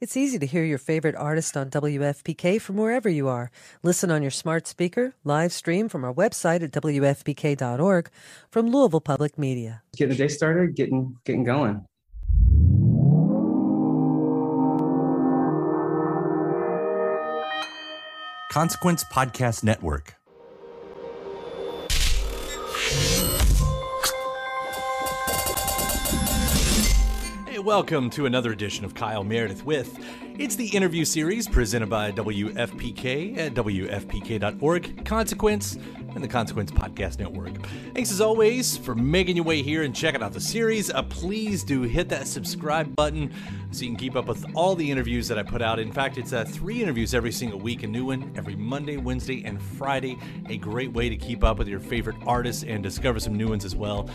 It's easy to hear your favorite artist on WFPK from wherever you are. Listen on your smart speaker, live stream from our website at WFPK.org from Louisville Public Media. Getting the day started, getting getting going. Consequence Podcast Network. Welcome to another edition of Kyle Meredith with. It's the interview series presented by WFPK at WFPK.org, Consequence, and the Consequence Podcast Network. Thanks as always for making your way here and checking out the series. Uh, please do hit that subscribe button so you can keep up with all the interviews that I put out. In fact, it's uh, three interviews every single week, a new one every Monday, Wednesday, and Friday. A great way to keep up with your favorite artists and discover some new ones as well.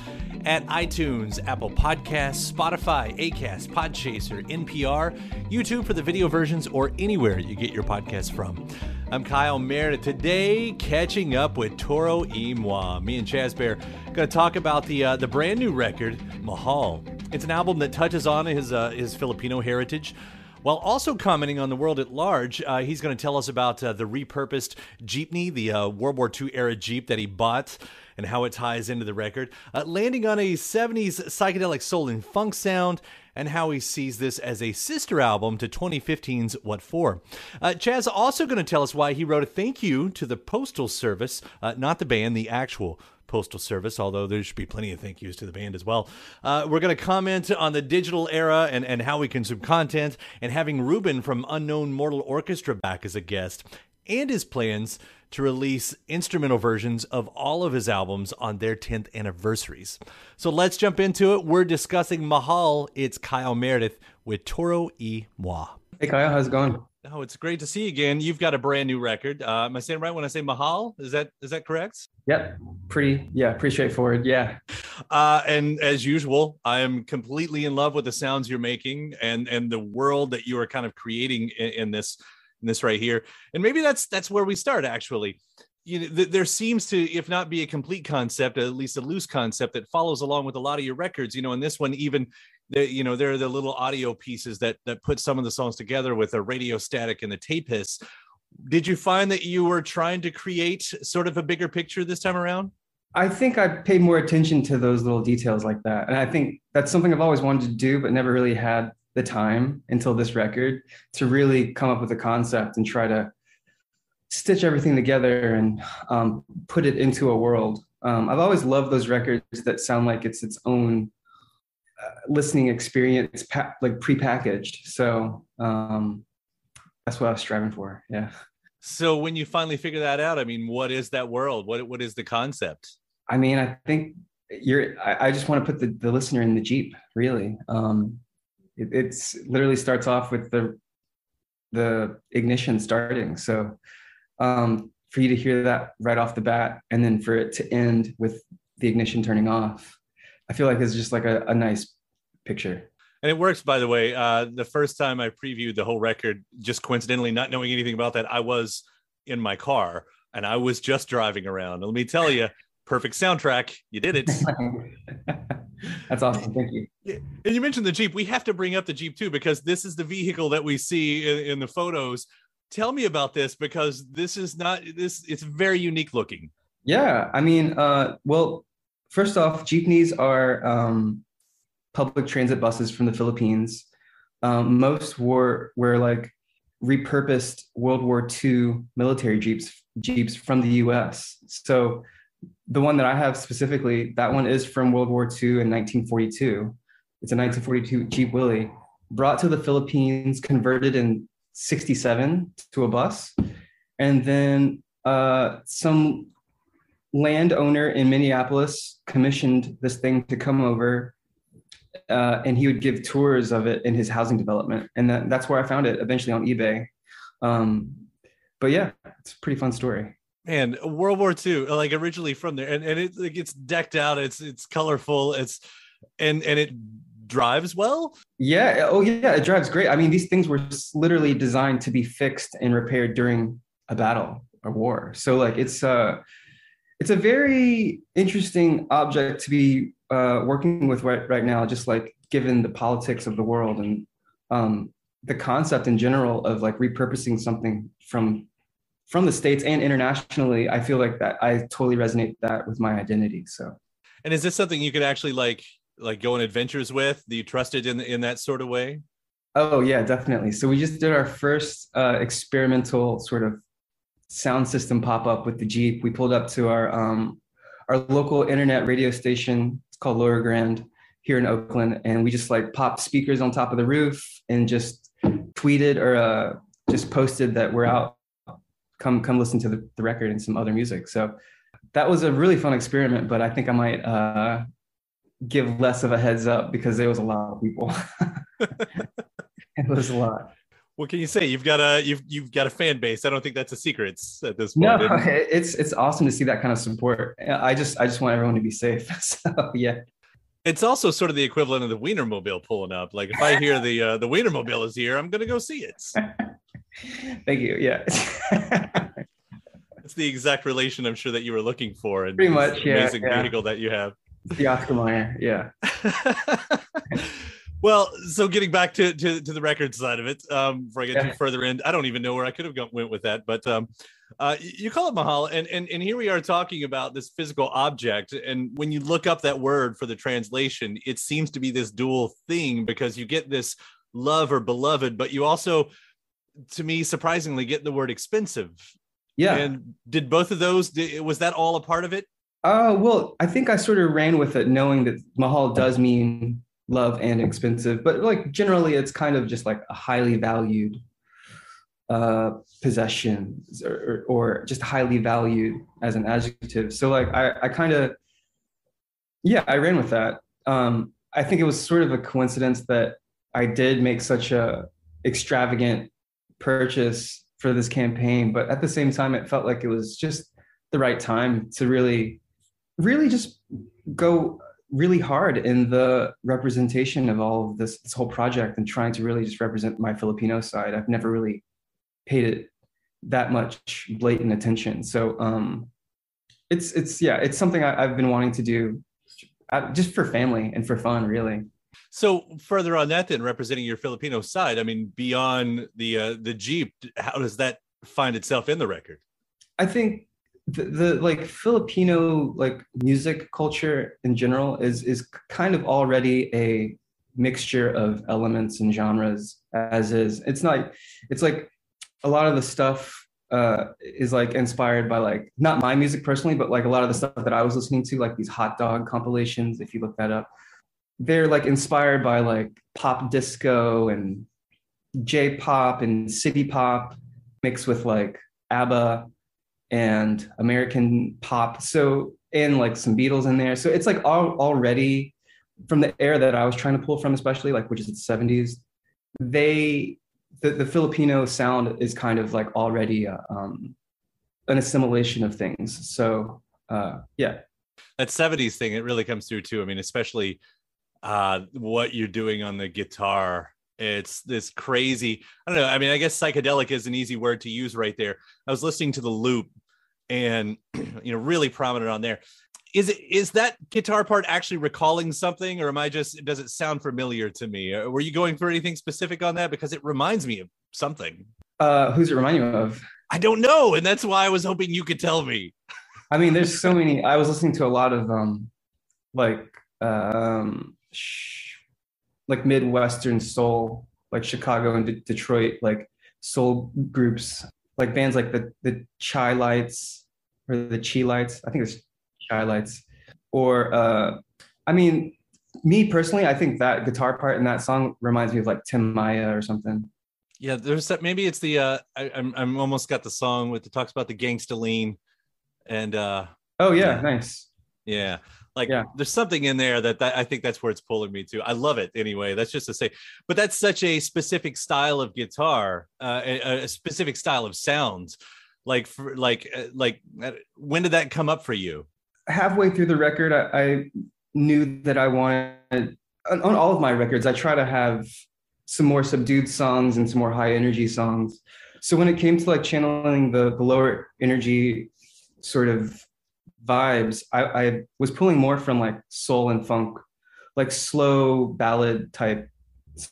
At iTunes, Apple Podcasts, Spotify, Acast, Podchaser, NPR, YouTube for the video versions, or anywhere you get your podcasts from. I'm Kyle Meredith. Today, catching up with Toro Moi. Me and Chaz Bear going to talk about the uh, the brand new record, Mahal. It's an album that touches on his uh, his Filipino heritage. While also commenting on the world at large, uh, he's going to tell us about uh, the repurposed Jeepney, the uh, World War II era Jeep that he bought, and how it ties into the record. Uh, landing on a 70s psychedelic soul and funk sound, and how he sees this as a sister album to 2015's What For. Uh, Chaz also going to tell us why he wrote a thank you to the Postal Service, uh, not the band, the actual Postal Service, although there should be plenty of thank yous to the band as well. Uh, we're going to comment on the digital era and, and how we consume content, and having Ruban from Unknown Mortal Orchestra back as a guest, and his plans to release instrumental versions of all of his albums on their 10th anniversaries. So let's jump into it. We're discussing Mahal. It's Kyle Meredith with Toro y Moi. Hey Kyle, how's it going? Oh, it's great to see you again. You've got a brand new record. Uh, am I saying right when I say Mahal? Is that is that correct? Yep, pretty yeah, pretty straightforward. Yeah. Uh, and as usual, I am completely in love with the sounds you're making and and the world that you are kind of creating in, in this in this right here. And maybe that's that's where we start actually. You know, th- there seems to, if not be a complete concept, at least a loose concept that follows along with a lot of your records. You know, in this one, even the, you know, there are the little audio pieces that that put some of the songs together with a radio static and the tape hiss. Did you find that you were trying to create sort of a bigger picture this time around? I think I paid more attention to those little details like that. And I think that's something I've always wanted to do, but never really had the time until this record to really come up with a concept and try to stitch everything together and um, put it into a world. Um, I've always loved those records that sound like it's its own uh, listening experience, pa- like prepackaged. So um, that's what I was striving for. Yeah. So when you finally figure that out, I mean, what is that world? What what is the concept? I mean, I think you're. I, I just want to put the, the listener in the jeep. Really, um, it, it's literally starts off with the the ignition starting. So um, for you to hear that right off the bat, and then for it to end with the ignition turning off, I feel like it's just like a, a nice picture. And it works, by the way. Uh, the first time I previewed the whole record, just coincidentally, not knowing anything about that, I was in my car and I was just driving around. And let me tell you, perfect soundtrack. You did it. That's awesome. Thank you. And you mentioned the Jeep. We have to bring up the Jeep too, because this is the vehicle that we see in, in the photos. Tell me about this because this is not this. It's very unique looking. Yeah, I mean, uh, well, first off, jeepneys are um, public transit buses from the Philippines. Um, most were were like repurposed World War II military jeeps jeeps from the U.S. So the one that I have specifically, that one is from World War II in 1942. It's a 1942 Jeep Willys brought to the Philippines, converted in 67 to a bus. And then uh, some landowner in Minneapolis commissioned this thing to come over uh, and he would give tours of it in his housing development. And that, that's where I found it eventually on eBay. Um, but yeah, it's a pretty fun story. And World War II, like originally from there, and, and it, it gets decked out. It's it's colorful. It's and and it drives well. Yeah. Oh yeah, it drives great. I mean, these things were literally designed to be fixed and repaired during a battle or war. So like it's uh it's a very interesting object to be uh, working with right, right now, just like given the politics of the world and um, the concept in general of like repurposing something from from the states and internationally. I feel like that I totally resonate that with my identity. So, and is this something you could actually like like go on adventures with? Do you trust it in in that sort of way? Oh yeah, definitely. So we just did our first uh, experimental sort of sound system pop up with the Jeep. We pulled up to our um, our local internet radio station. It's called Lower Grand here in Oakland, and we just like popped speakers on top of the roof and just tweeted or uh, just posted that we're out. Come come listen to the, the record and some other music. So that was a really fun experiment, but I think I might uh, give less of a heads up because there was a lot of people. it was a lot what can you say? You've got a you've you've got a fan base. I don't think that's a secret at this point. No, it's it's awesome to see that kind of support. I just I just want everyone to be safe. So yeah. It's also sort of the equivalent of the Wienermobile pulling up. Like if I hear the uh, the Wienermobile is here, I'm gonna go see it. Thank you. Yeah. it's the exact relation I'm sure that you were looking for and pretty much yeah, amazing yeah. vehicle that you have. The Oscar Mayer, yeah. Well, so getting back to, to, to the record side of it, um, before I get yeah. too further in, I don't even know where I could have gone, went with that, but um, uh, you call it Mahal, and, and and here we are talking about this physical object, and when you look up that word for the translation, it seems to be this dual thing because you get this love or beloved, but you also, to me, surprisingly, get the word expensive. Yeah. And did both of those? Was that all a part of it? Uh, well, I think I sort of ran with it, knowing that Mahal does mean love and expensive, but like generally it's kind of just like a highly valued uh, possession or, or just highly valued as an adjective. So like I, I kind of, yeah, I ran with that. Um, I think it was sort of a coincidence that I did make such a extravagant purchase for this campaign, but at the same time, it felt like it was just the right time to really, really just go really hard in the representation of all of this this whole project and trying to really just represent my Filipino side. I've never really paid it that much blatant attention. So um, it's it's yeah, it's something I, have been wanting to do just for family and for fun, really. So further on that, then representing your Filipino side, I mean, beyond the uh, the Jeep, how does that find itself in the record? I think the, the like Filipino like music culture in general is is kind of already a mixture of elements and genres as is. It's not it's like a lot of the stuff uh, is like inspired by like not my music personally, but like a lot of the stuff that I was listening to, like these hot dog compilations, if you look that up, they're like inspired by like pop disco and J pop and city pop mixed with like ABBA and American pop. So and like some Beatles in there. So it's like all, already from the era that I was trying to pull from, especially like which is the 70s. They the, the Filipino sound is kind of like already a, um, an assimilation of things. So uh, yeah, that 70s thing it really comes through too. I mean, especially uh, what you're doing on the guitar. It's this crazy i don't know i mean i guess psychedelic is an easy word to use right there. I was listening to the loop and you know really prominent on there. Is it is that guitar part actually recalling something or am i just does it sound familiar to me? Uh, were you going for anything specific on that? Because it reminds me of something. Uh who's it remind you of? I don't know and that's why i was hoping you could tell me. I mean there's so many i was listening to a lot of um like um sh- like midwestern soul like chicago and D- detroit like soul groups, like bands like the the Chi-Lites or the Chi-Lites. I think it's Chi-Lites. Or uh, I mean, me personally, I think that guitar part in that song reminds me of like Tim Maia or something. Yeah, there's that. Maybe it's the. uh I, I'm I'm almost got the song with the talks about the gangsta lean, and uh Oh yeah, Yeah. nice. yeah, like Yeah. there's something in there that, that I think that's where it's pulling me to. I love it anyway. That's just to say, but that's such a specific style of guitar, uh, a, a specific style of sounds. Like for like uh, like uh, when did that come up for you? halfway through the record, I, I knew that I wanted on, on all of my records. I try to have some more subdued songs and some more high energy songs. So when it came to like channeling the, the lower energy sort of vibes, I, I was pulling more from like soul and funk, like slow ballad type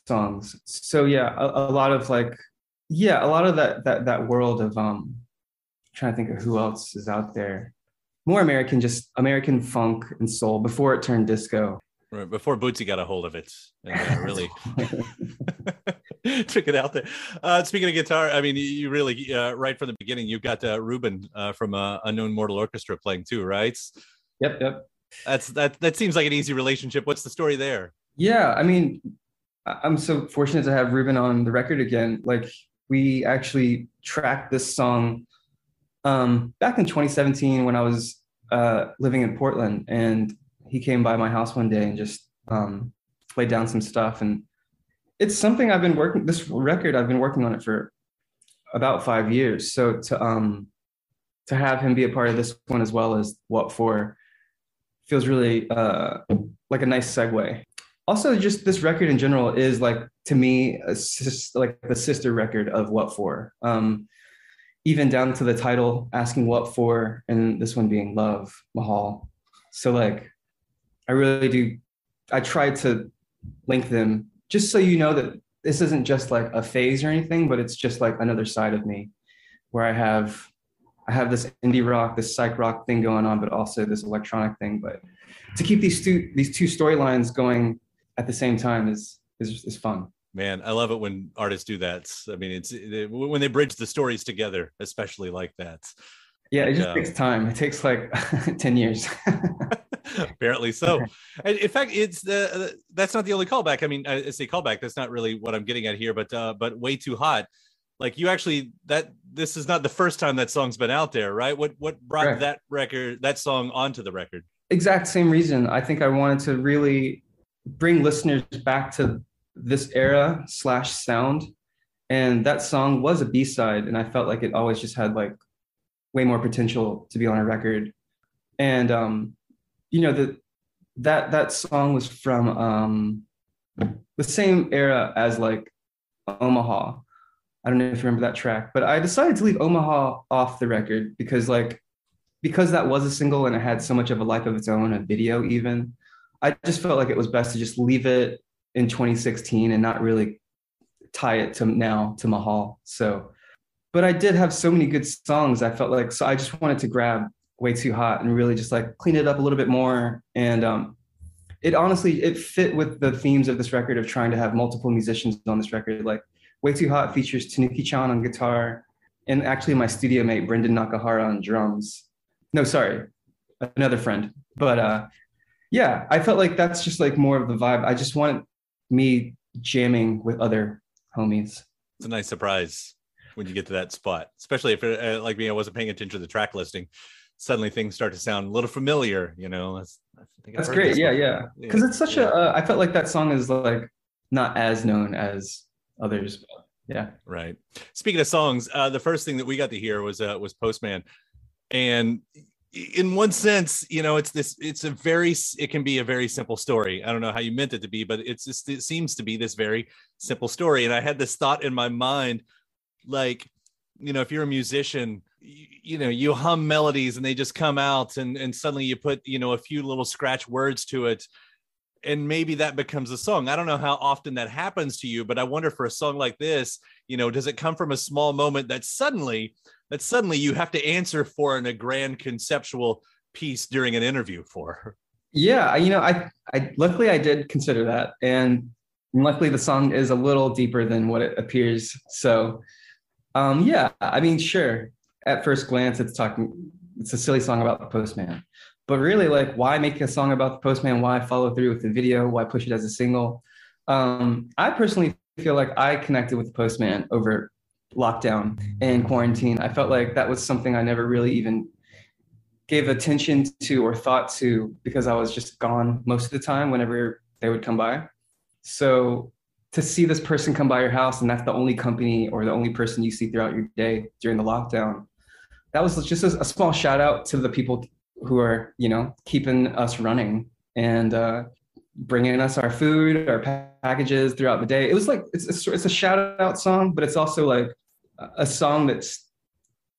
songs. So yeah, a, a lot of like yeah, a lot of that that that world of um trying to think of who else is out there more American, just American funk and soul before it turned disco. Right, Before Bootsy got a hold of it and uh, really took it out there. Uh, speaking of guitar, I mean, you- really uh, right from the beginning, you've got uh, Ruban uh, from uh, Unknown Mortal Orchestra playing too, right? Yep, yep. That's that. That seems like an easy relationship. What's the story there? Yeah, I mean, I'm so fortunate to have Ruban on the record again. Like we actually tracked this song um, back in 2017 when I was uh, living in Portland, and he came by my house one day and just um, laid down some stuff. And it's something I've been working. This record, I've been working on it for about five years. So to um, to have him be a part of this one as well as what for feels really uh, like a nice segue also just this record in general is like to me a like the sister record of what for um even down to the title asking what for and this one being love mahal so like i really do i try to link them just so you know that this isn't just like a phase or anything but it's just like another side of me where i have i have this indie rock this psych rock thing going on but also this electronic thing but to keep these two these two storylines going at the same time is is is fun. Man, I love it when artists do that. I mean, it's it, when they bridge the stories together, especially like that. Yeah, it just Yeah. takes time. It takes like ten years. Apparently so. In fact, it's the that's not the only callback. I mean, I say callback. That's not really what I'm getting at here. But uh, but way too hot. Like you actually that this is not the first time that song's been out there, right? What what brought Correct. that record that song onto the record? exact same reason. I think I wanted to really bring listeners back to this era slash sound, and that song was a B side, and I felt like it always just had like way more potential to be on a record. And um, you know that that song was from um, the same era as like Omaha. I don't know if you remember that track, but I decided to leave Omaha off the record because like because that was a single and it had so much of a life of its own, a video even. I just felt like it was best to just leave it in 2016 and not really tie it to now to Mahal. So, but I did have so many good songs. I felt like so I just wanted to grab way too hot and really just like clean it up a little bit more. And um, it honestly it fit with the themes of this record of trying to have multiple musicians on this record. Like way too hot features Tanukichan on guitar, and actually my studio mate Brendan Nakahara on drums. No, sorry, another friend. But uh, yeah, I felt like that's just like more of the vibe. I just want me jamming with other homies. It's a nice surprise when you get to that spot, especially if it, uh, like me, I wasn't paying attention to the track listing. Suddenly things start to sound a little familiar, you know. That's, I think That's great. this Yeah, yeah. Because it's such a. Uh, I felt like that song is like not as known as others. But yeah. Right. Speaking of songs, uh, the first thing that we got to hear was uh, was Postman, and in one sense, you know, it's this. It's a very. It can be a very simple story. I don't know how you meant it to be, but it's just. It seems to be this very simple story. And I had this thought in my mind, like, you know, if you're a musician, you, know, you hum melodies and they just come out, and and suddenly you put, you know, a few little scratch words to it, and maybe that becomes a song. I don't know how often that happens to you, but I wonder for a song like this, you know, does it come from a small moment that suddenly that suddenly you have to answer for in a grand conceptual piece during an interview for? Yeah, you know, I, I luckily I did consider that, and luckily the song is a little deeper than what it appears. So, Um, yeah, I mean, sure. At first glance, it's talking. It's a silly song about the postman, but really, like, why make a song about the postman? Why follow through with the video? Why push it as a single? Um, I personally feel like I connected with the postman over lockdown and quarantine. I felt like that was something I never really even gave attention to or thought to because I was just gone most of the time whenever they would come by. So to see this person come by your house and that's the only company or the only person you see throughout your day during the lockdown, that was just a, a small shout out to the people who are, you know, keeping us running and uh, bringing us our food, our packages throughout the day. It was like it's a, it's a shout out song, but it's also like a song that's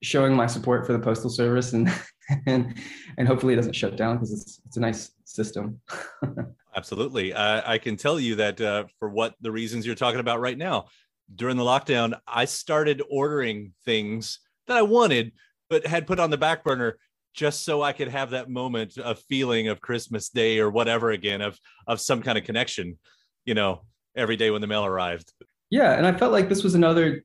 showing my support for the postal service and and and hopefully it doesn't shut down because it's it's a nice system. Absolutely, I can tell you that uh, for what the reasons you're talking about right now, during the lockdown, I started ordering things that I wanted but had put on the back burner just so I could have that moment of feeling of Christmas Day or whatever again of of some kind of connection, you know, every day when the mail arrived. Yeah, and I felt like this was another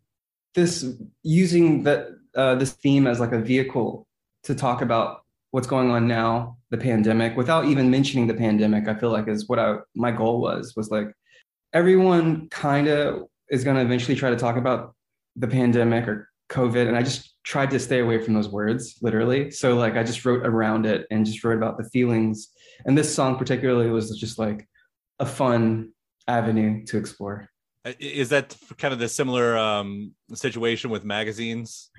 this using that uh, this theme as like a vehicle to talk about what's going on now, the pandemic, without even mentioning the pandemic. I feel like is what I my goal was was like everyone kind of is going to eventually try to talk about the pandemic or COVID, and I just tried to stay away from those words literally. So like I just wrote around it and just wrote about the feelings. And this song particularly was just like a fun avenue to explore. Uh, is that kind of the similar um, situation with magazines?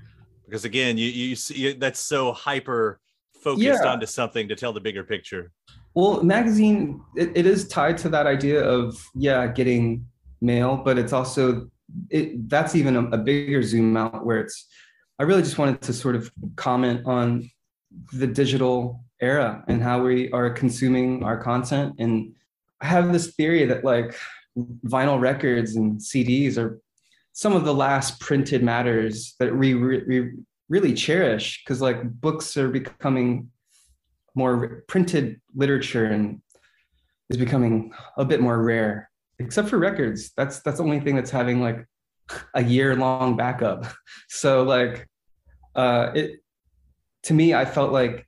Because again, you you see that's so hyper focused yeah. onto something to tell the bigger picture. Well, magazine it, it is tied to that idea of yeah getting mail, but it's also it that's even a, a bigger zoom out where it's. I really just wanted to sort of comment on the digital era and how we are consuming our content and I have this theory that like vinyl records and CDs are some of the last printed matters that we, we really cherish because like books are becoming more printed literature and is becoming a bit more rare except for records that's that's the only thing that's having like a year long backup so like uh it to me i felt like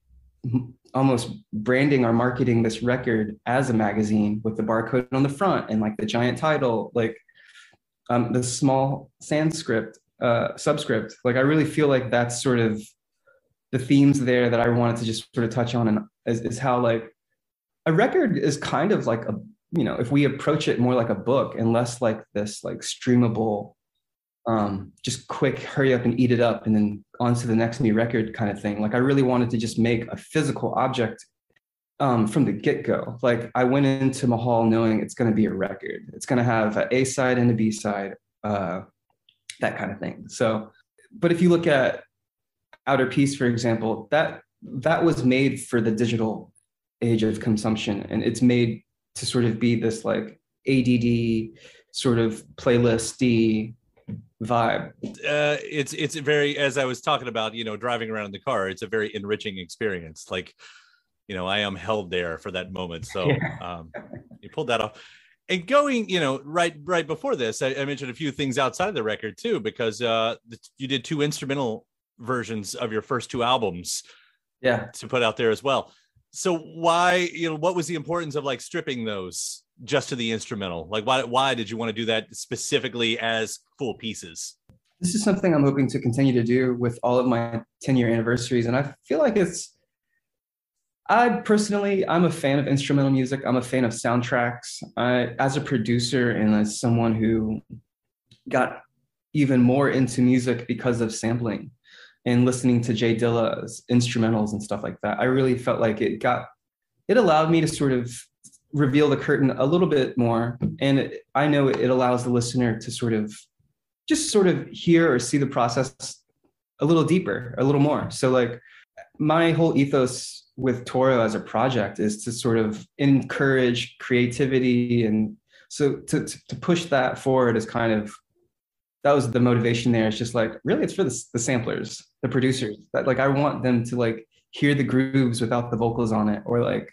almost branding or marketing this record as a magazine with the barcode on the front and like the giant title, like um, the small Sanskrit uh, subscript. Like I really feel like that's sort of the themes there that I wanted to just sort of touch on, and is, is how like a record is kind of like a you know if we approach it more like a book and less like this like streamable um, just quick hurry up and eat it up and then on to the next new record kind of thing like i really wanted to just make a physical object um, from the get-go. Like i went into mahal knowing it's going to be a record. It's going to have an a side and a b side uh, that kind of thing. So but if you look at outer peace for example that that was made for the digital age of consumption and it's made to sort of be this like add sort of playlisty vibe. Uh, it's it's very as I was talking about, you know, driving around in the car. It's a very enriching experience. Like, you know, I am held there for that moment. So yeah. um, you pulled that off. And going, you know, right right before this, I, I mentioned a few things outside of the record too, because uh, you did two instrumental versions of your first two albums. Yeah, to put out there as well. So why, you know, what was the importance of like stripping those just to the instrumental? Like, why why did you want to do that specifically as full pieces? This is something I'm hoping to continue to do with all of my 10 year anniversaries, and I feel like it's. I personally, I'm a fan of instrumental music. I'm a fan of soundtracks. I, as a producer and as someone who got even more into music because of sampling and listening to J Dilla's instrumentals and stuff like that, I really felt like it got it allowed me to sort of reveal the curtain a little bit more. And it, I know it allows the listener to sort of just sort of hear or see the process a little deeper, a little more. So, like, my whole ethos with Toro as a project is to sort of encourage creativity. And so to, to push that forward is kind of that was the motivation there. It's just like, really, it's for the, the samplers, the producers that like, I want them to like hear the grooves without the vocals on it or like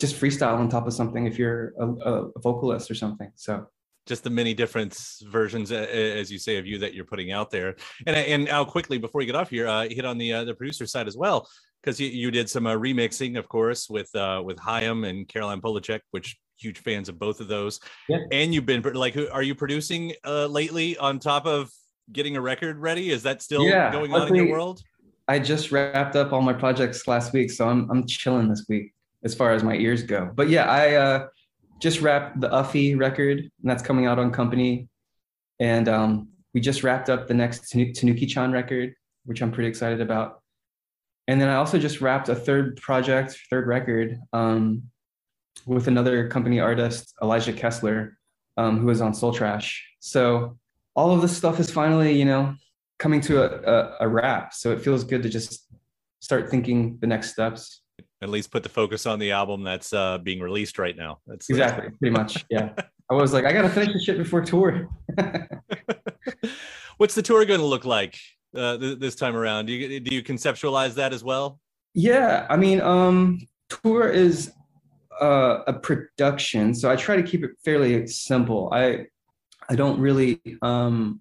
just freestyle on top of something if you're a, a vocalist or something. So just the many different versions, as you say, of you that you're putting out there. And and Al, quickly before you get off here, uh, hit on the uh, the producer side as well, because you, you did some uh, remixing, of course, with uh, with Chaim and Caroline Polachek, which huge fans of both of those. Yeah. And you've been like, are you producing uh, lately on top of getting a record ready? Is that still yeah, going on in your world? I just wrapped up all my projects last week, so I'm I'm chilling this week as far as my ears go. But yeah, I uh, just wrapped the Uffie record, and that's coming out on Company. And um, we just wrapped up the next Tanukichan record, which I'm pretty excited about. And then I also just wrapped a third project, third record, um, with another company artist, Elijah Kessler, um, who was on Soul Trash. So all of this stuff is finally, you know, coming to a, a, a wrap. So it feels good to just start thinking the next steps at least put the focus on the album that's uh, being released right now. That's exactly pretty much. Yeah. I was like, I gotta finish the shit before tour. What's the tour going to look like uh, th- this time around? Do you do you conceptualize that as well? Yeah, I mean, um, tour is uh, a production, so I try to keep it fairly simple. I I don't really um,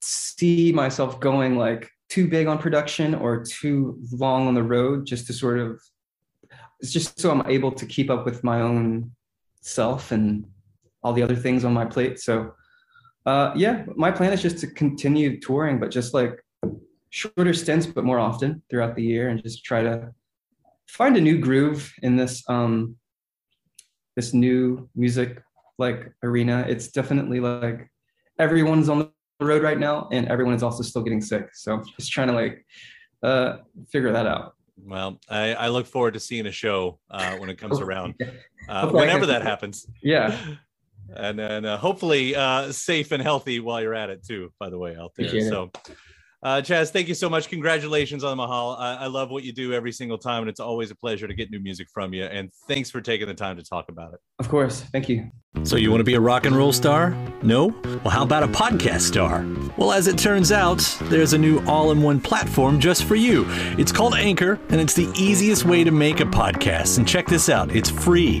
see myself going like too big on production or too long on the road just to sort of it's just so I'm able to keep up with my own self and all the other things on my plate. So, uh, yeah, my plan is just to continue touring, but just like shorter stints, but more often throughout the year, and just try to find a new groove in this um, this new music like arena. It's definitely like everyone's on the road right now, and everyone is also still getting sick. So, just trying to like uh, figure that out. Well, I, I look forward to seeing a show uh, when it comes around, uh, whenever that happens. Yeah. And then uh, hopefully uh, safe and healthy while you're at it too. By the way, out there. So, uh, Chaz, thank you so much. Congratulations on the Mahal. I, I, love what you do every single time, and it's always a pleasure to get new music from you. And thanks for taking the time to talk about it. Of course. Thank you. So, you want to be a rock and roll star? No? Well, how about a podcast star? Well, as it turns out, there's a new all in one platform just for you. It's called Anchor, and it's the easiest way to make a podcast. And check this out it's free.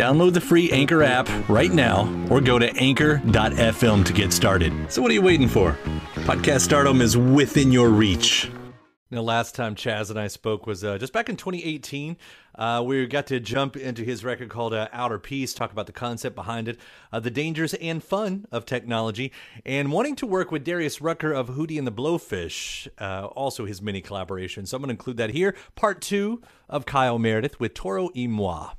Download the free Anchor app right now or go to anchor.fm to get started. So, what are you waiting for? Podcast stardom is within your reach. Now, last time Chaz and I spoke was uh, just back in 2018. Uh, we got to jump into his record called uh, Outer Peace, talk about the concept behind it, uh, the dangers and fun of technology, and wanting to work with Darius Rucker of Hootie and the Blowfish, uh, also his mini collaboration. So I'm going to include that here. Part two of Kyle Meredith with Toro y Moi.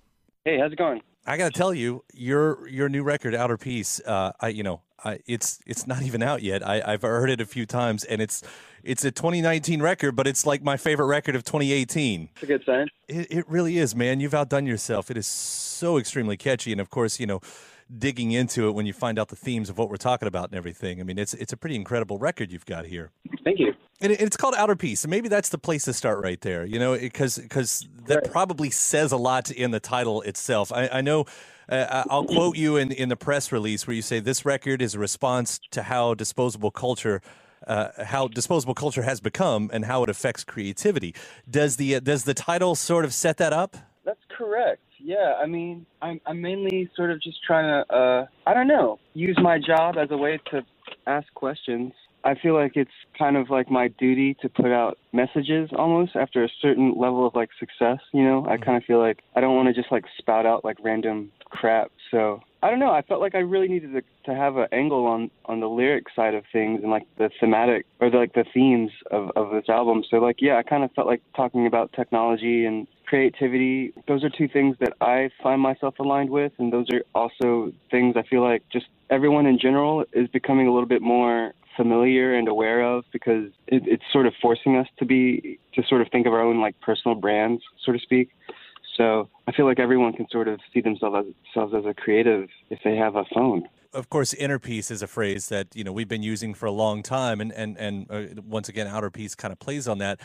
Hey, how's it going? I got to tell you, your your new record, Outer Peace. Uh, I you know, I, it's it's not even out yet. I, I've heard it a few times, and it's it's a 2019 record, but it's like my favorite record of 2018. It's a good sign. It, it really is, man. You've outdone yourself. It is so extremely catchy, and of course, you know, digging into it when you find out the themes of what we're talking about and everything. I mean, it's it's a pretty incredible record you've got here. Thank you. And it's called Outer Peace, and maybe that's the place to start right there. You know, because because that right. probably says a lot in the title itself. I, I know. Uh, I'll quote you in, in the press release where you say this record is a response to how disposable culture uh, how disposable culture has become and how it affects creativity. Does the uh, does the title sort of set that up? That's correct. Yeah, I mean, I'm I'm mainly sort of just trying to uh, I don't know use my job as a way to ask questions I feel like it's kind of like my duty to put out messages almost after a certain level of like success, you know? I mm-hmm. kind of feel like I don't want to just like spout out like random crap. So, I don't know, I felt like I really needed to to have an angle on on the lyric side of things and like the thematic or the, like the themes of of this album. So like yeah, I kind of felt like talking about technology and creativity. Those are two things that I find myself aligned with and those are also things I feel like just everyone in general is becoming a little bit more familiar and aware of because it, it's sort of forcing us to be to sort of think of our own like personal brands, so to speak. So I feel like everyone can sort of see themselves as, themselves as a creative if they have a phone. Of course, inner peace is a phrase that you know we've been using for a long time, and and and uh, once again, outer peace kind of plays on that.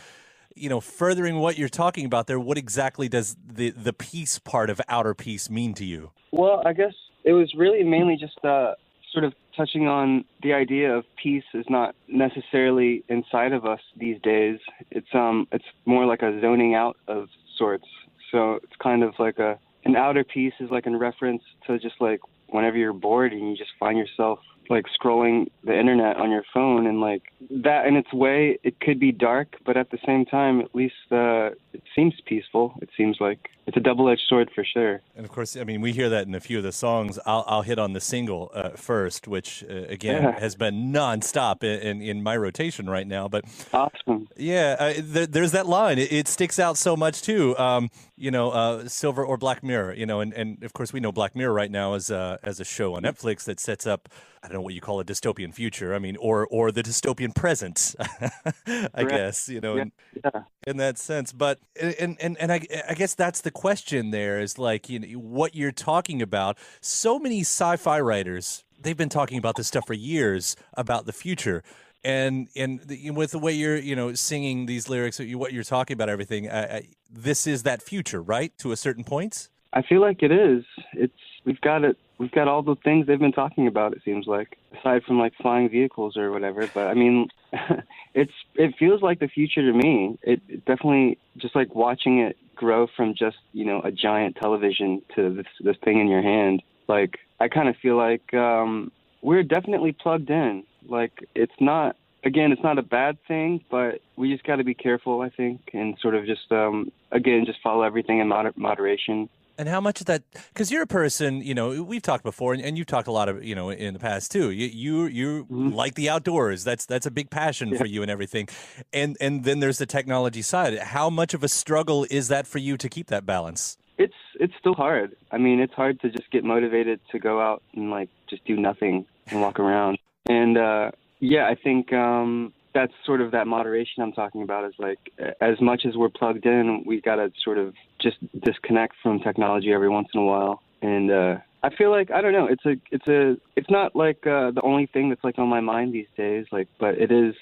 You know, furthering what you're talking about there, what exactly does the the peace part of outer peace mean to you? Well, I guess it was really mainly just uh, sort of touching on the idea of peace is not necessarily inside of us these days. It's um it's more like a zoning out of sorts. So it's kind of like a an outer peace is like in reference to just like whenever you're bored and you just find yourself like scrolling the internet on your phone and like that in its way it could be dark but at the same time at least uh it seems peaceful it seems like it's a double-edged sword for sure and of course i mean we hear that in a few of the songs i'll, I'll hit on the single uh, first which uh, again yeah. has been nonstop in, in, in my rotation right now but awesome yeah uh, there, there's that line it, it, sticks out so much too um, you know uh, silver or black mirror you know and, and of course we know black mirror right now as, uh, as a show on netflix that sets up I don't know what you call a dystopian future. I mean, or or the dystopian present, I guess you know, yeah. In, yeah. in, that sense. But and and and I, I guess that's the question. There is like you know what you're talking about. So many sci-fi writers they've been talking about this stuff for years about the future. And and the, with the way you're you know singing these lyrics, what you're talking about, everything, I, I, this is that future, right? To a certain point. I feel like it is. It's we've got it. We've got all the things they've been talking about. It seems like, aside from like flying vehicles or whatever. But I mean, it's it feels like the future to me. It, it definitely just like watching it grow from just you know a giant television to this this thing in your hand. Like I kind of feel like um, we're definitely plugged in. Like it's not again, it's not a bad thing, but we just got to be careful, I think, and sort of just um, again just follow everything in moder- moderation. And how much of that? Because you're a person, you know, we've talked before, and, and, you've talked a lot of, you know, in the past too. You you, you mm-hmm. like the outdoors. That's that's a big passion yeah. for you and everything. And and then there's the technology side. How much of a struggle is that for you to keep that balance? It's it's still hard. I mean, it's hard to just get motivated to go out and like just do nothing and walk around. And uh, yeah, I think um, that's sort of that moderation I'm talking about is like as much as we're plugged in, we got to sort of just disconnect from technology every once in a while. And uh, I feel like I don't know. It's a it's a it's not like uh, the only thing that's like on my mind these days. Like, but it is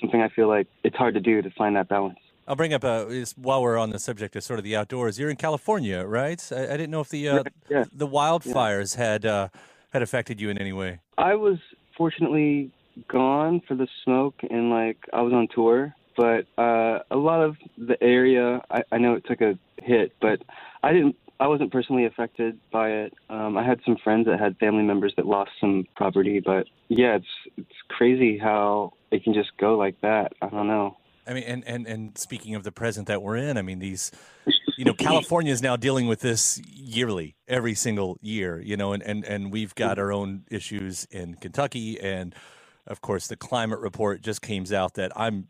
something I feel like it's hard to do to find that balance. I'll bring up uh, is, while we're on the subject of sort of the outdoors. You're in California, right? I, I didn't know if the uh, yeah. the wildfires yeah. had uh, had affected you in any way. I was fortunately gone for the smoke and like I was on tour, but uh, a lot of the area I, I know it took a hit, but I didn't. I wasn't personally affected by it. Um, I had some friends that had family members that lost some property, but yeah, it's it's crazy how it can just go like that. I don't know. I mean, and, and, and speaking of the present that we're in, I mean, these, you know, California is now dealing with this yearly, every single year, you know, and, and, and we've got our own issues in Kentucky and of course, the climate report just came out that I'm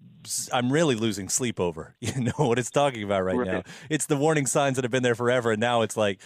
I'm really losing sleep over. You know what it's talking about right, right, now. It's the warning signs that have been there forever, and now it's like,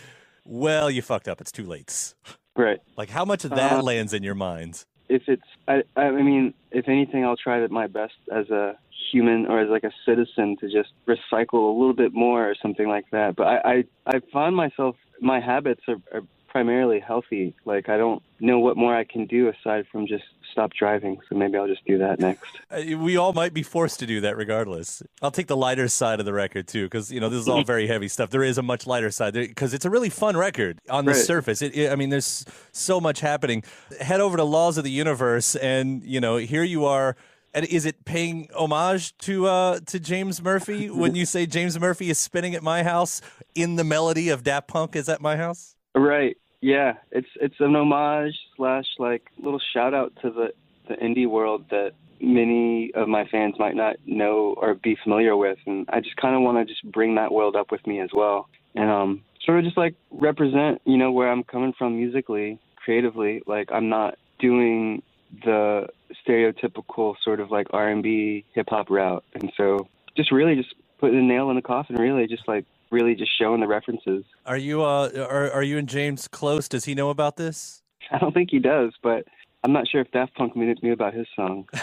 well, you fucked up. It's too late. Right. Like, how much of that uh, lands in your minds? If it's, I, I mean, if anything, I'll try my best as a human or as like a citizen to just recycle a little bit more or something like that. But I, I, I find myself, my habits are, are primarily healthy. Like I don't know what more I can do aside from just stop driving. So maybe I'll just do that next. Uh, we all might be forced to do that regardless. I'll take the lighter side of the record too, because you know this is all very heavy stuff. There is a much lighter side because it's a really fun record on the right. surface. It, it, I mean, there's so much happening. Head over to Laws of the Universe, and you know here you are. And is it paying homage to uh, to James Murphy when you say James Murphy is spinning at my house in the melody of Daft Punk? Is at my house? Right. Yeah, it's it's an homage slash like little shout out to the the indie world that many of my fans might not know or be familiar with, and I just kind of want to just bring that world up with me as well, and um sort of just like represent you know where I'm coming from musically, creatively. Like I'm not doing the stereotypical sort of like R&B hip hop route, and so just really just putting a nail in the coffin, really. Just like really just showing the references. Are you uh are are you and James close? Does he know about this? I don't think he does, but I'm not sure if Daft Punk knew about his song.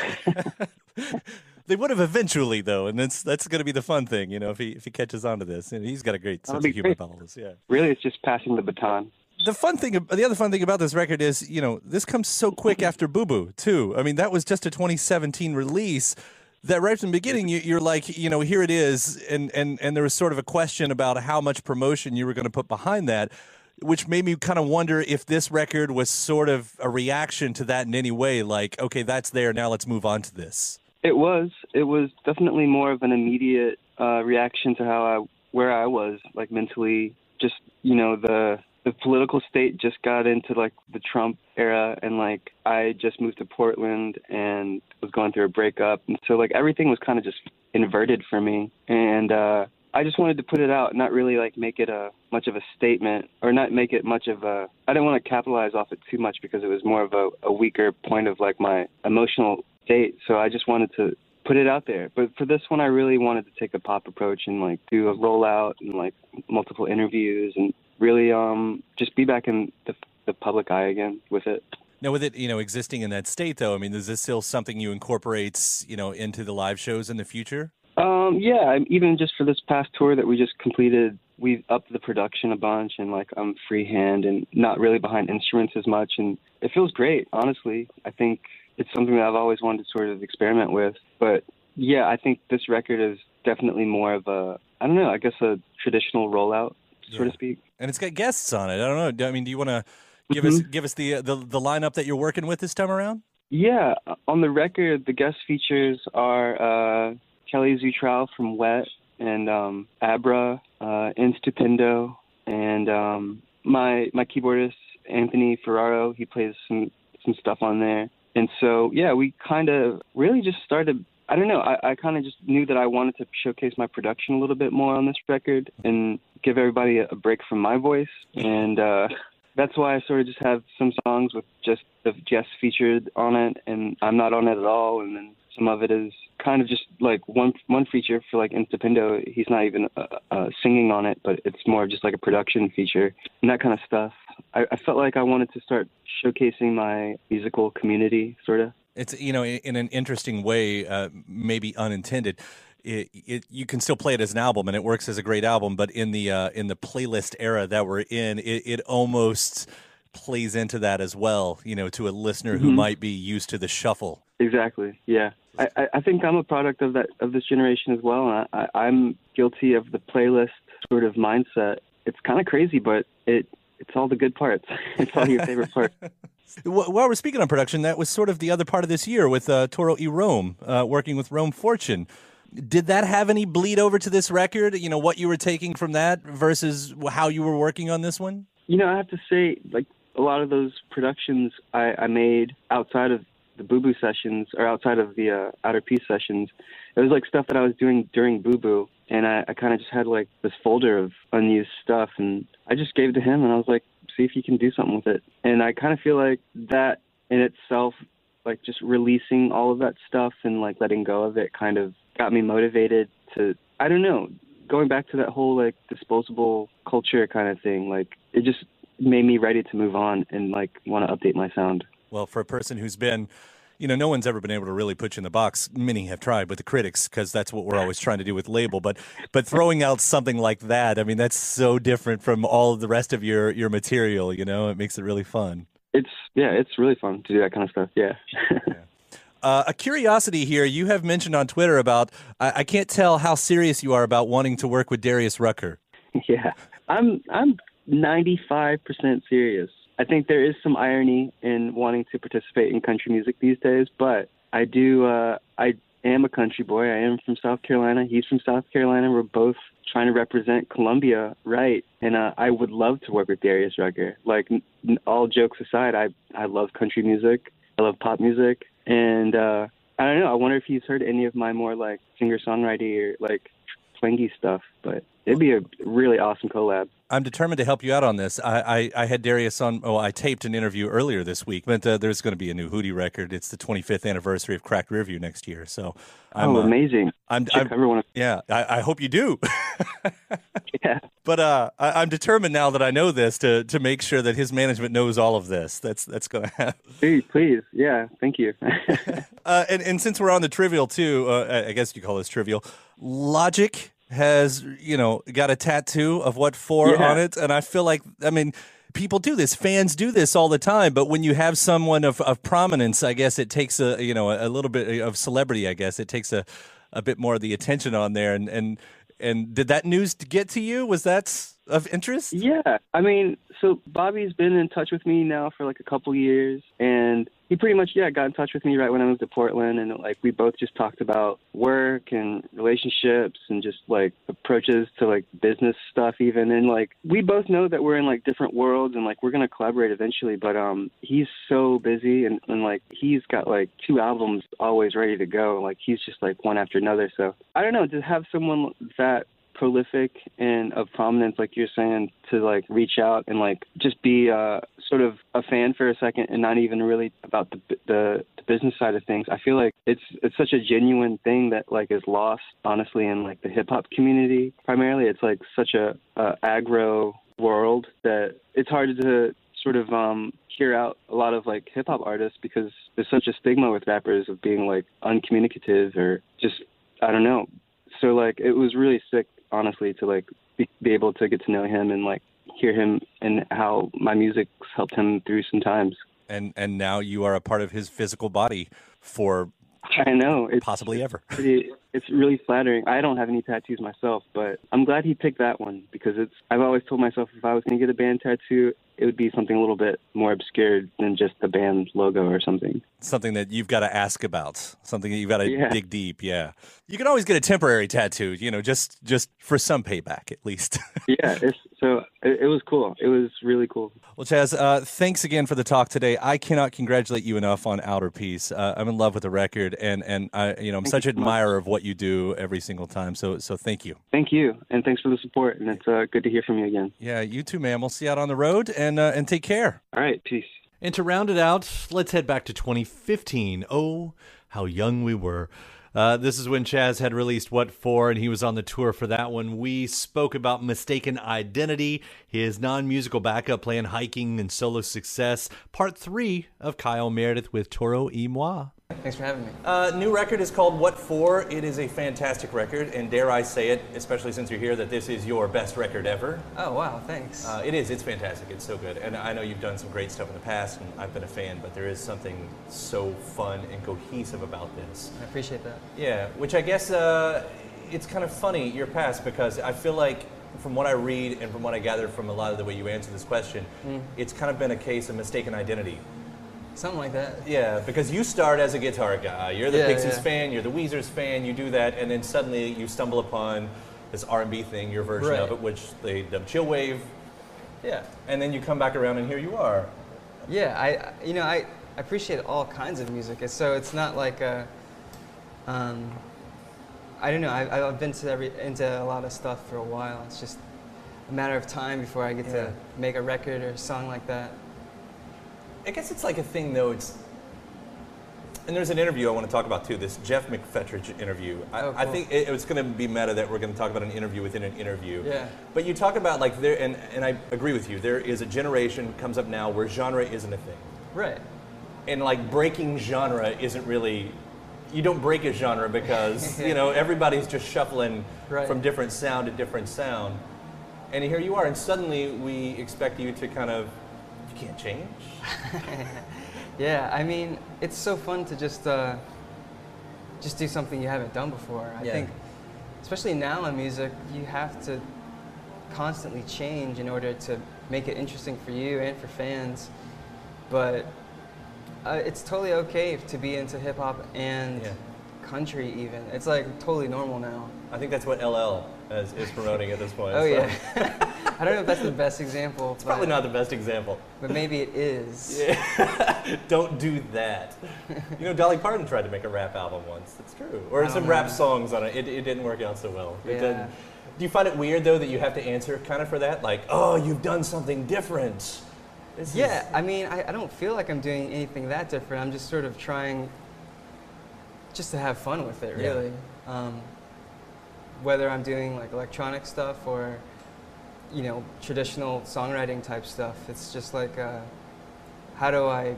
They would have eventually, though, and that's that's going to be the fun thing, you know, if he if he catches on to this. And he's got a great sense of humor about all this. Yeah. Really, it's just passing the baton. The fun thing, the other fun thing about this record is, you know, this comes so quick after Boo Boo too. I mean, that was just a 2017 release. That right from the beginning, you, you're like, you know, here it is, and and and there was sort of a question about how much promotion you were going to put behind that, which made me kind of wonder if this record was sort of a reaction to that in any way. Like, okay, that's there now, let's move on to this. It was. It was definitely more of an immediate uh, reaction to how I where I was like mentally. Just you know the the political state just got into like the Trump era, and like I just moved to Portland and was going through a breakup, and so like everything was kind of just inverted for me, and uh, I just wanted to put it out, not really like make it a much of a statement, or not make it much of a. I didn't want to capitalize off it too much because it was more of a, a weaker point of like my emotional state. So I just wanted to put it out there. But for this one, I really wanted to take a pop approach and like do a rollout and like multiple interviews and really um just be back in the, the public eye again with it. Now, with it, you know, existing in that state, though, I mean, is this still something you incorporate, you know, into the live shows in the future? Um, yeah, even just for this past tour that we just completed, we've upped the production a bunch and like I'm freehand and not really behind instruments as much, and it feels great. Honestly, I think it's something that I've always wanted to sort of experiment with. But yeah, I think this record is definitely more of a I don't know, I guess a traditional rollout, so to speak. And it's got guests on it. I don't know. I mean, do you want to give us give us the, the the lineup that you're working with this time around? Yeah, on the record, the guest features are uh, Kelly Zutrau from Wet and um, Abra, uh, Instupendo, and um, my my keyboardist Anthony Ferraro. He plays some some stuff on there, and so yeah, we kind of really just started. I don't know. I, I kind of just knew that I wanted to showcase my production a little bit more on this record and give everybody a, a break from my voice, and uh, that's why I sort of just have some songs with just the Jess featured on it, and I'm not on it at all, and then some of it is kind of just like one one feature for like Instupendo. He's not even uh, uh, singing on it, but it's more just like a production feature and that kind of stuff. I, I felt like I wanted to start showcasing my musical community, sort of. It's you know in, an interesting way, uh, maybe unintended. It, it, you can still play it as an album, and it works as a great album. But in the uh, in the playlist era that we're in, it, it almost plays into that as well. You know, to a listener who Mhm. might be used to the shuffle. Exactly. Yeah. I, I- think I'm a product of that of this generation as well. And I, I'm guilty of the playlist sort of mindset. It's kind of crazy, but it it's all the good parts. it's all your favorite parts. Wh- While we're speaking on production, that was sort of the other part of this year with uh, Toro e Rome, uh, working with Rome Fortune. Did that have any bleed over to this record? You know, what you were taking from that versus how you were working on this one? You know, I have to say, like a lot of those productions I, I made outside of the Boo Boo sessions or outside of the uh, Outer Peace sessions, it was like stuff that I was doing during Boo Boo, and I, I kind of just had like this folder of unused stuff, and I just gave it to him, and I was like, see if you can do something with it. And I kind of feel like that in itself, like just releasing all of that stuff and like letting go of it, kind of got me motivated to. I don't know, going back to that whole like disposable culture kind of thing, like it just made me ready to move on and like want to update my sound. Well, for a person who's been, you know, no one's ever been able to really put you in the box. Many have tried with the critics because that's what we're always trying to do with label. But but throwing out something like that, I mean, that's so different from all of the rest of your your material. You know, it makes it really fun. It's yeah, it's really fun to do that kind of stuff. Yeah. Uh, a curiosity here, you have mentioned on Twitter about I, I can't tell how serious you are about wanting to work with Darius Rucker. yeah. I'm I'm 95% serious. I think there is some irony in wanting to participate in country music these days, but I do uh I am a country boy. I am from South Carolina. He's from South Carolina. We're both trying to represent Columbia, right? And uh, I would love to work with Darius Rucker. Like n- all jokes aside, I I love country music. I love pop music, and uh I don't know. I wonder if he's heard any of my more like singer songwriting or like twangy stuff. But it'd be a really awesome collab. I'm determined to help you out on this. I, I, I had Darius on. Oh, I taped an interview earlier this week, but uh, there's going to be a new Hootie record. It's the 25th anniversary of Cracked Rear View next year. So, I'm, oh, uh, amazing! I'm, I'm everyone. yeah. I, I hope you do. Yeah. But uh, I, I'm determined now that I know this to to make sure that his management knows all of this. That's that's going to happen. Please, please, yeah, thank you. Uh, and and since we're on the trivial too, uh, I guess you call this trivial. Logic has you know got a tattoo of what for Yeah. on it, and I feel like I mean. People do this. Fans do this all the time. But when you have someone of, of prominence, I guess it takes a you know a, little bit uh, of celebrity. I guess it takes a, a bit more of the attention on there. And and and did that news get to you? Was that of interest? Yeah, I mean, so Bobby's been in touch with me now for like a couple years, and he pretty much yeah got in touch with me right when I moved to Portland, and like we both just talked about work and relationships and just like approaches to like business stuff even, and like we both know that we're in like different worlds and like we're gonna collaborate eventually, but um he's so busy and and like he's got like two albums always ready to go, like he's just like one after another, so I don't know to have someone that prolific and of prominence, like you're saying, to like reach out and like just be uh, sort of a fan for a second and not even really about the, the the business side of things. I feel like it's it's such a genuine thing that like is lost honestly in like the hip hop community. Primarily, it's like such a, a aggro world that it's hard to sort of um hear out a lot of like hip hop artists because there's such a stigma with rappers of being like uncommunicative or just I don't know. So like it was really sick honestly to like be, be able to get to know him and like hear him and how my music's helped him through some times. And and now you are a part of his physical body for I know it's possibly ever. pretty it's really flattering. I don't have any tattoos myself, but I'm glad he picked that one because it's I've always told myself if I was going to get a band tattoo, it would be something a little bit more obscure than just the band logo or something. something that you've got to ask about, something that you've got to Yeah. dig deep. Yeah, you can always get a temporary tattoo, you know, just just for some payback at least. yeah, it's so it, it was cool. It was really cool. well, Chaz, uh, thanks again for the talk today. I cannot congratulate you enough on Outer Peace. Uh, I'm in love with the record, and and I, you know, I'm Thank such an much. admirer of what you do every single time. So so thank you. Thank you, and thanks for the support. And it's uh, good to hear from you again. Yeah, you too, man. We'll see you out on the road, and uh, and take care. All right, peace. And to round it out, let's head back to 2015. Oh, how young we were. Uh, this is when Chaz had released What For, and he was on the tour for that one. We spoke about Mistaken Identity, his non musical backup plan, Hiking and Solo Success, part three of Kyle Meredith with Toro y Moi. Thanks for having me. Uh, new record is called What For. It is a fantastic record, and dare I say it, especially since you're here, that this is your best record ever. Oh wow, thanks. Uh, it is. It's fantastic. It's so good. And I know you've done some great stuff in the past, and I've been a fan, but there is something so fun and cohesive about this. I appreciate that. Yeah, which I guess uh, it's kind of funny, your past, because I feel like from what I read and from what I gather from a lot of the way you answer this question, Mm. it's kind of been a case of mistaken identity. Something like that. Yeah, because you start as a guitar guy. You're the Yeah, Pixies yeah. fan, you're the Weezer's fan, you do that, and then suddenly you stumble upon this R&B thing, your version of it, which they dub Chillwave. Yeah, and then you come back around and here you are. Yeah, I you know I I appreciate all kinds of music. So it's not like a, um, I don't know. I, I've been to every into a lot of stuff for a while. It's just a matter of time before I get Yeah. to make a record or a song like that. I guess it's like a thing though. It's and there's an interview I want to talk about too. This Geoff McFetridge interview. I, Oh, I think it, it's going to be meta that we're going to talk about an interview within an interview. Yeah. But you talk about like there, and and I agree with you. There is a generation comes up now where genre isn't a thing, Right. and like breaking genre isn't really. You don't break a genre because you know everybody's just shuffling Right. from different sound to different sound, and here you are, and suddenly we expect you to kind of you can't change. Yeah, I mean, it's so fun to just uh, just do something you haven't done before. I Yeah. think, especially now in music, you have to constantly change in order to make it interesting for you and for fans. But uh, it's totally okay to be into hip hop and Yeah. country, even. It's like totally normal now. I think that's what LL is, is promoting at this point. Oh so. yeah. I don't know if that's the best example. It's probably not the best example. But maybe it is. Don't do that. You know, Dolly Parton tried to make a rap album once. That's true. Or some rap songs on it. It, it didn't work out so well. It Yeah. didn't- Do you find it weird though that you have to answer kind of for that? Like, oh, you've done something different. This Yeah, I mean, I, I don't feel like I'm doing anything that different. I'm just sort of trying just to have fun with it, Yeah. really. Um, whether I'm doing like electronic stuff or you know, traditional songwriting type stuff. It's just like, uh, how do I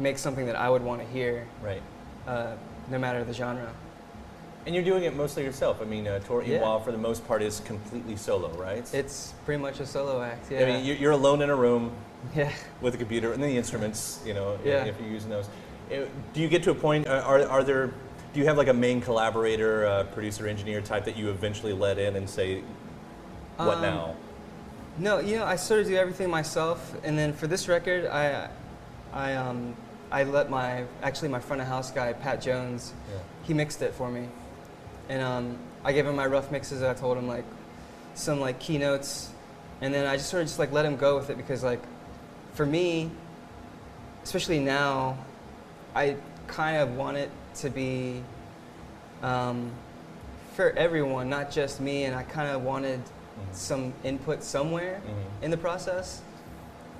make something that I would want to hear, Right. uh, no matter the genre? And you're doing it mostly yourself. I mean, uh, Tor Yeah. Iwa, for the most part, is completely solo, right? It's pretty much a solo act. Yeah. I mean, you- you're alone in a room yeah. with a computer and the instruments, you know, Yeah. if you're using those. Do you get to a point, uh, are, are there, do you have like a main collaborator, uh, producer, engineer type that you eventually let in and say, what Um, now? No, you know, I sort of do everything myself, and then for this record, I, I, um, I let my actually my front of house guy Pat Jones, Yeah. he mixed it for me, and um, I gave him my rough mixes. I told him like some like keynotes, and then I just sort of just like let him go with it because like, for me, especially now, I kind of want it to be um, for everyone, not just me, and I kind of wanted Mhm. some input somewhere Mhm. in the process.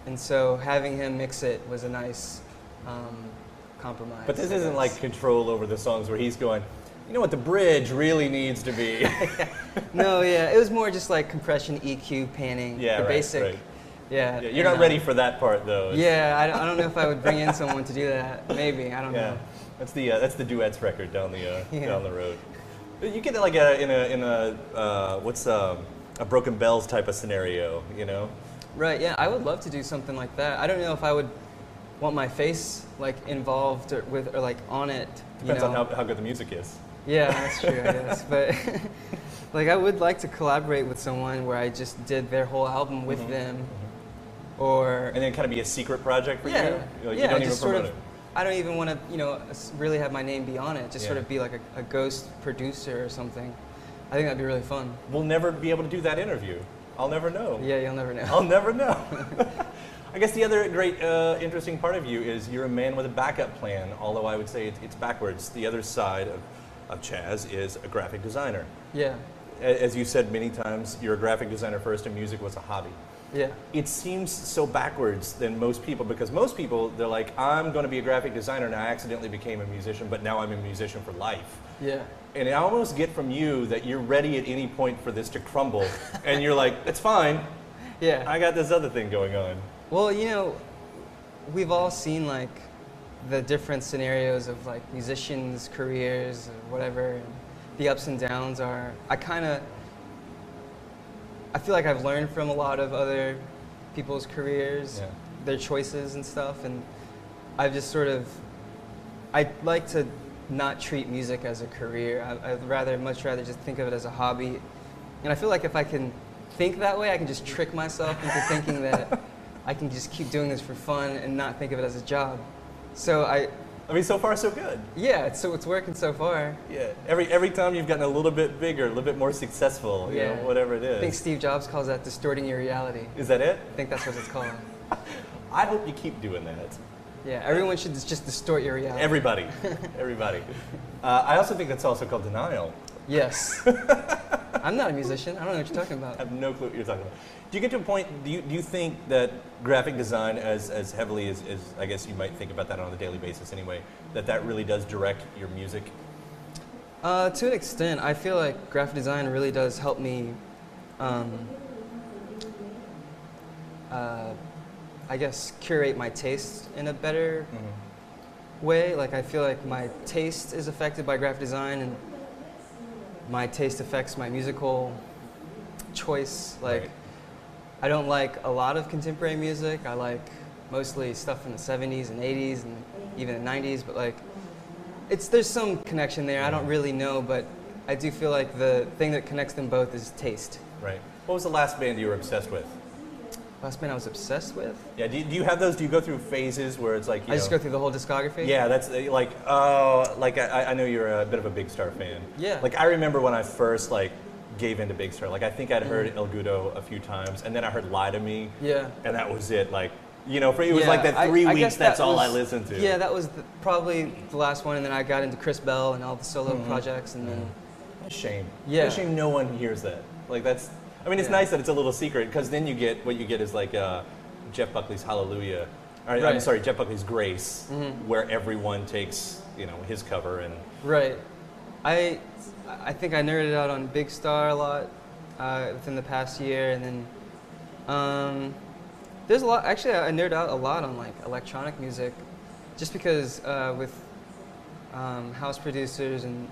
And so having him mix it was a nice um, compromise. But this I isn't guess. like control over the songs where he's going, you know what the bridge really needs to be. no, yeah, it was more just like compression, EQ, panning, Yeah, the right, basic. right. Yeah. Yeah, you're not uh, ready for that part though. It's- Yeah, I don't, I don't know if I would bring in someone to do that. Maybe I don't Yeah, know. that's the uh, that's the duets record down the uh, Yeah. down the road. You get it like a in a in a uh, what's um, a broken bells type of scenario, you know? Right. Yeah, I would love to do something like that. I don't know if I would want my face like involved or with or like on it. You Depends know? on how, how good the music is. Yeah, that's true, I guess. But like, I would like to collaborate with someone where I just did their whole album with Mhm, them, or And then kind of be a secret project for yeah, you. You, know, you yeah, don't even just sort promote of. it. I don't even want to, you know, really have my name be on it. Just sort of be like a, a ghost producer or something. I think that'd be really fun. We'll never be able to do that interview. I'll never know. Yeah, you'll never know. I'll never know. I guess the other great, uh, interesting part of you is you're a man with a backup plan, although I would say it's, it's backwards. The other side of, of Chaz is a graphic designer. Yeah, A- As you said many times, you're a graphic designer first and music was a hobby. Yeah, It seems so backwards than most people because most people, they're like, I'm going to be a graphic designer and I accidentally became a musician, but now I'm a musician for life. yeah. And I almost get from you that you're ready at any point for this to crumble. and you're like, it's fine. Yeah. I got this other thing going on. Well, you know, we've all seen like the different scenarios of like musicians' careers or whatever, and the ups and downs are. I kind of, I feel like I've learned from a lot of other people's careers, Yeah. their choices and stuff, and I've just sort of, I like to not treat music as a career. I, I'd rather, much rather, just think of it as a hobby, and I feel like if I can think that way, I can just trick myself into thinking that I can just keep doing this for fun and not think of it as a job. So I, I mean, so far, so good. yeah, it's, so it's working so far. Yeah. Every, every time you've gotten a little bit bigger, a little bit more successful, you Yeah. know, whatever it is. I think. Steve Jobs calls that distorting your reality. Is that it? I think that's what it's called. I hope you keep doing that. Yeah, everyone should just distort your reality. Everybody. Everybody. Uh, I also think that's also called denial. Yes. I'm not a musician. I don't know what you're talking about. I have no clue what you're talking about. Do you get to a point, do you, do you think that graphic design, as, as heavily as, as I guess you might think about that on a daily basis anyway, that that really does direct your music? Uh, to an extent, I feel like graphic design really does help me, um, uh, I guess, curate my taste in a better way. Like, I feel like my taste is affected by graphic design, and my taste affects my musical choice. Like, Right. I don't like a lot of contemporary music. I like mostly stuff from the 70s and 80s and even the 90s, but like it's there's some connection there. I don't mm-hmm. really know, but I do feel like the thing that connects them both is taste. Right. What was the last band you were obsessed with? Last band I was obsessed with. Yeah, do you, do you have those? Do you go through phases where it's like, you I just go through the whole discography. Yeah, that's uh, like, oh, like I, I know you're a bit of a Big Star fan. Yeah. Like I remember when I first like gave into Big Star. Like I think I'd heard Mhm. El Goodo a few times, and then I heard Lie to Me. Yeah. And that was it. Like, you know, for it was Yeah, like that three I weeks. guess That's that all I listened to. Yeah, that was the, probably the last one, and then I got into Chris Bell and all the solo Mhm. projects, and then What a shame. Yeah. What a shame no one hears that. Like that's. I mean, it's Yeah. nice that it's a little secret because then you get what you get is like uh, Jeff Buckley's Hallelujah. Or, I'm sorry, Jeff Buckley's Grace, Mhm. where everyone takes you know his cover and right. I I think I nerded out on Big Star a lot. uh, within the past year, and then um, there's a lot. Actually, I nerd out a lot on like electronic music, just because uh, with um, house producers and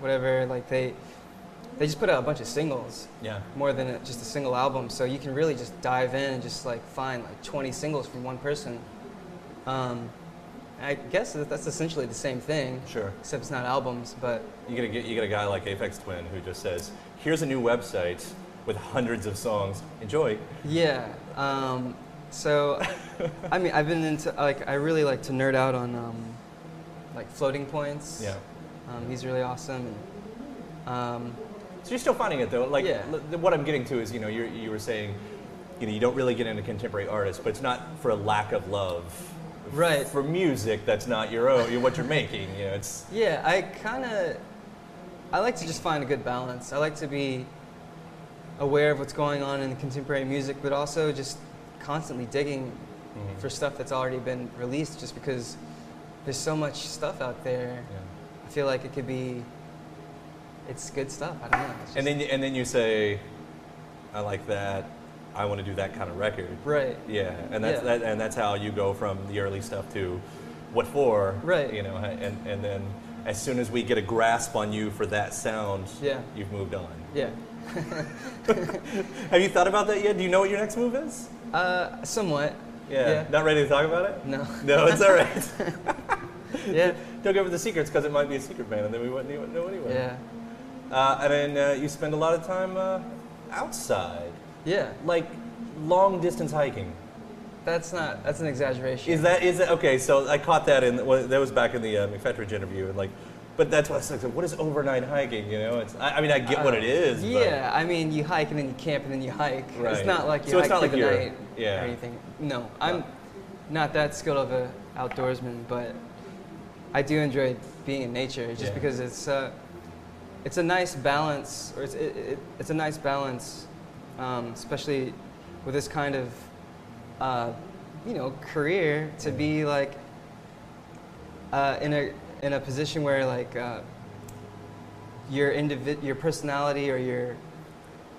whatever, like they they just put out a bunch of singles. Yeah. More than a, just a single album, so you can really just dive in and just like find like 20 singles from one person. Um, I guess that that's essentially the same thing. Sure. Except it's not albums, but You get a, you get a guy like Aphex Twin who just says, "Here's a new website with hundreds of songs. Enjoy." Yeah. Um, so, I mean, I've been into like I really like to nerd out on um, like floating points. Yeah. Um, he's really awesome. And, um, So you're still finding it though. Like Yeah. what I'm getting to is, you know, you you were saying, you know, you don't really get into contemporary artists, but it's not for a lack of love. Right. For music that's not your own, what you're making. You know, it's yeah, I kind of I like to just find a good balance. I like to be aware of what's going on in contemporary music, but also just constantly digging Mhm. for stuff that's already been released. Just because there's so much stuff out there, I feel like it could be. It's good stuff. I don't know. It's and just- then and then you say, I like that. I want to do that kind of record. Right. Yeah, and that's Yeah. That, and that's how you go from the early stuff to what for. Right. You know, and and then as soon as we get a grasp on you for that sound, Yeah. you've moved on. Yeah. Have you thought about that yet? Do you know what your next move is? Uh, somewhat. Yeah. Yeah. Not ready to talk about it? No. No, it's all right. yeah. Don't give it the secrets because it might be a secret band, and then we wouldn't even know anyway. Yeah. Uh, and then uh, you spend a lot of time uh, outside. Yeah. Like long distance hiking. That's not. That's an exaggeration. Is that is that okay? So I caught that in well, that was back in the uh, McFetridge interview, and like, but that's what I was like. What is overnight hiking? You know, it's I, I mean I get what it is. but- Yeah, I mean, you hike and then you camp and then you hike. Right. It's not like you So it's hike not like the you're- night yeah. or anything. No, I'm not that skilled of a outdoorsman, but I do enjoy being in nature just Yeah. because it's uh, it's a nice balance, or it's it, it, it's a nice balance, um, especially with this kind of uh, you know career to be like uh, in a in a position where like uh, your individ- your personality or your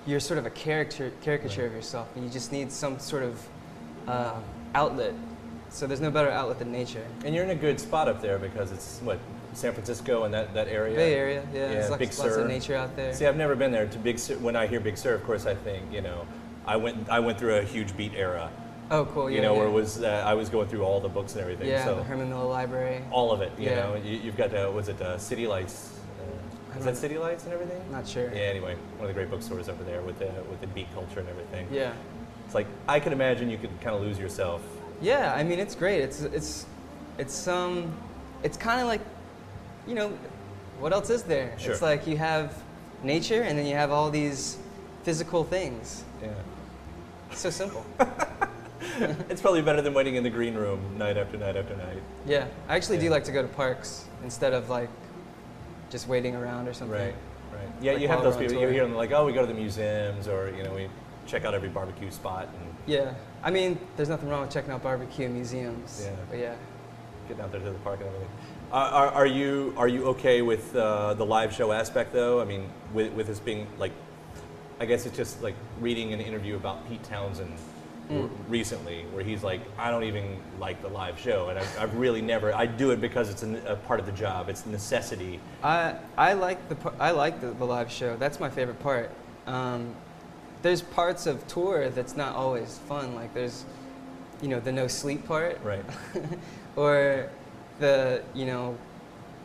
you're sort of a character caricature of yourself and you just need some sort of uh, outlet. So there's no better outlet than nature. And you're in a good spot up there because it's what San Francisco and that, that area. Bay Area, yeah, there's lots- Big lots of Sur. nature out there. See, I've never been there. To Big Sur, when I hear Big Sur, of course, I think you know, I went I went through a huge beat era. Oh, cool, Yeah, You yeah, know, where yeah. it was uh, I was going through all the books and everything. yeah so the Henry Miller library all of it. You Yeah. know, you, you've got the, was it uh, City Lights? Uh, is that City Lights and everything? Not sure. Yeah. Anyway, one of the great bookstores over there with the with the beat culture and everything. Yeah. It's like I can imagine you could kind of lose yourself. yeah i mean it's great it's it's it's um it's kind of like you know what else is there Sure. it's like you have nature and then you have all these physical things Yeah. so simple it's probably better than waiting in the green room night after night after night. Yeah, I actually do like to go to parks instead of like just waiting around or something. Right, right. Yeah, Like you have those people. You hear them like, oh, we go to the museums, or you know, we check out every barbecue spot and Yeah, I mean, there's nothing wrong with checking out barbecue museums. Yeah. But yeah. getting out there to the park and everything. Are, are, are you are you okay with uh, the live show aspect though? I mean, with with this being like, I guess it's just like reading an interview about Pete Townshend Mm. recently, where he's like, I don't even like the live show, and I've, I've really never. I do it because it's a, a part of the job. It's necessity. I I like the I like the, the live show. That's my favorite part. Um, there's parts of tour that's not always fun. Like there's, you know, the no sleep part. Right. or the you know,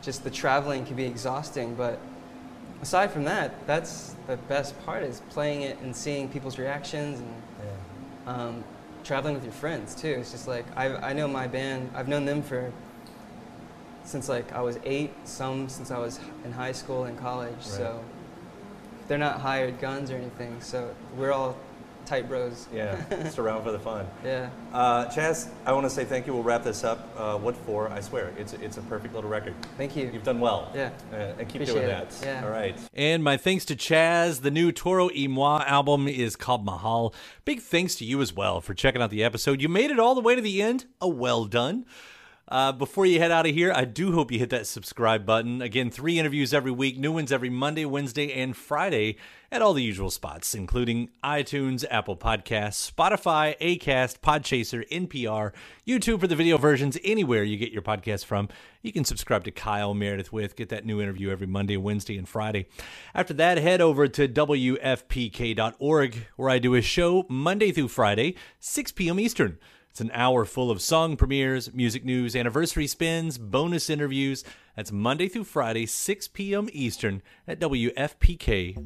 just the traveling can be exhausting. But aside from that, that's the best part is playing it and seeing people's reactions and um, traveling with your friends too. It's just like I I know my band. I've known them for since like I was eight. Some since I was in high school and college. So they're not hired guns or anything. So we're all tight bros. Yeah, just around for the fun. Yeah. Uh, Chaz, I want to say thank you. We'll wrap this up. Uh, what for? I swear, it's it's a perfect little record. Thank you. You've done well. Yeah. Uh, and keep Appreciate doing it. that. Yeah. All right. And my thanks to Chaz. The new Toro y Moi album is called Mahal. Big thanks to you as well for checking out the episode. You made it all the way to the end. A well done. Uh, before you head out of here, I do hope you hit that subscribe button. Again, three interviews every week, new ones every Monday, Wednesday, and Friday at all the usual spots, including iTunes, Apple Podcasts, Spotify, Acast, Podchaser, NPR, YouTube for the video versions, anywhere you get your podcast from. You can subscribe to Kyle Meredith with, get that new interview every Monday, Wednesday, and Friday. After that, head over to WFPK.org, where I do a show Monday through Friday, 6 p.m. Eastern. It's an hour full of song premieres, music news, anniversary spins, bonus interviews. That's Monday through Friday, 6 p.m. Eastern at WFPK.org.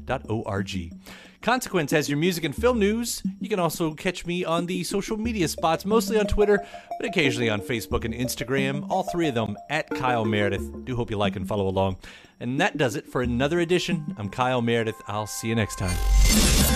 Consequence has your music and film news. You can also catch me on the social media spots, mostly on Twitter, but occasionally on Facebook and Instagram. All three of them at Kyle Meredith. Do hope you like and follow along. And that does it for another edition. I'm Kyle Meredith. I'll see you next time.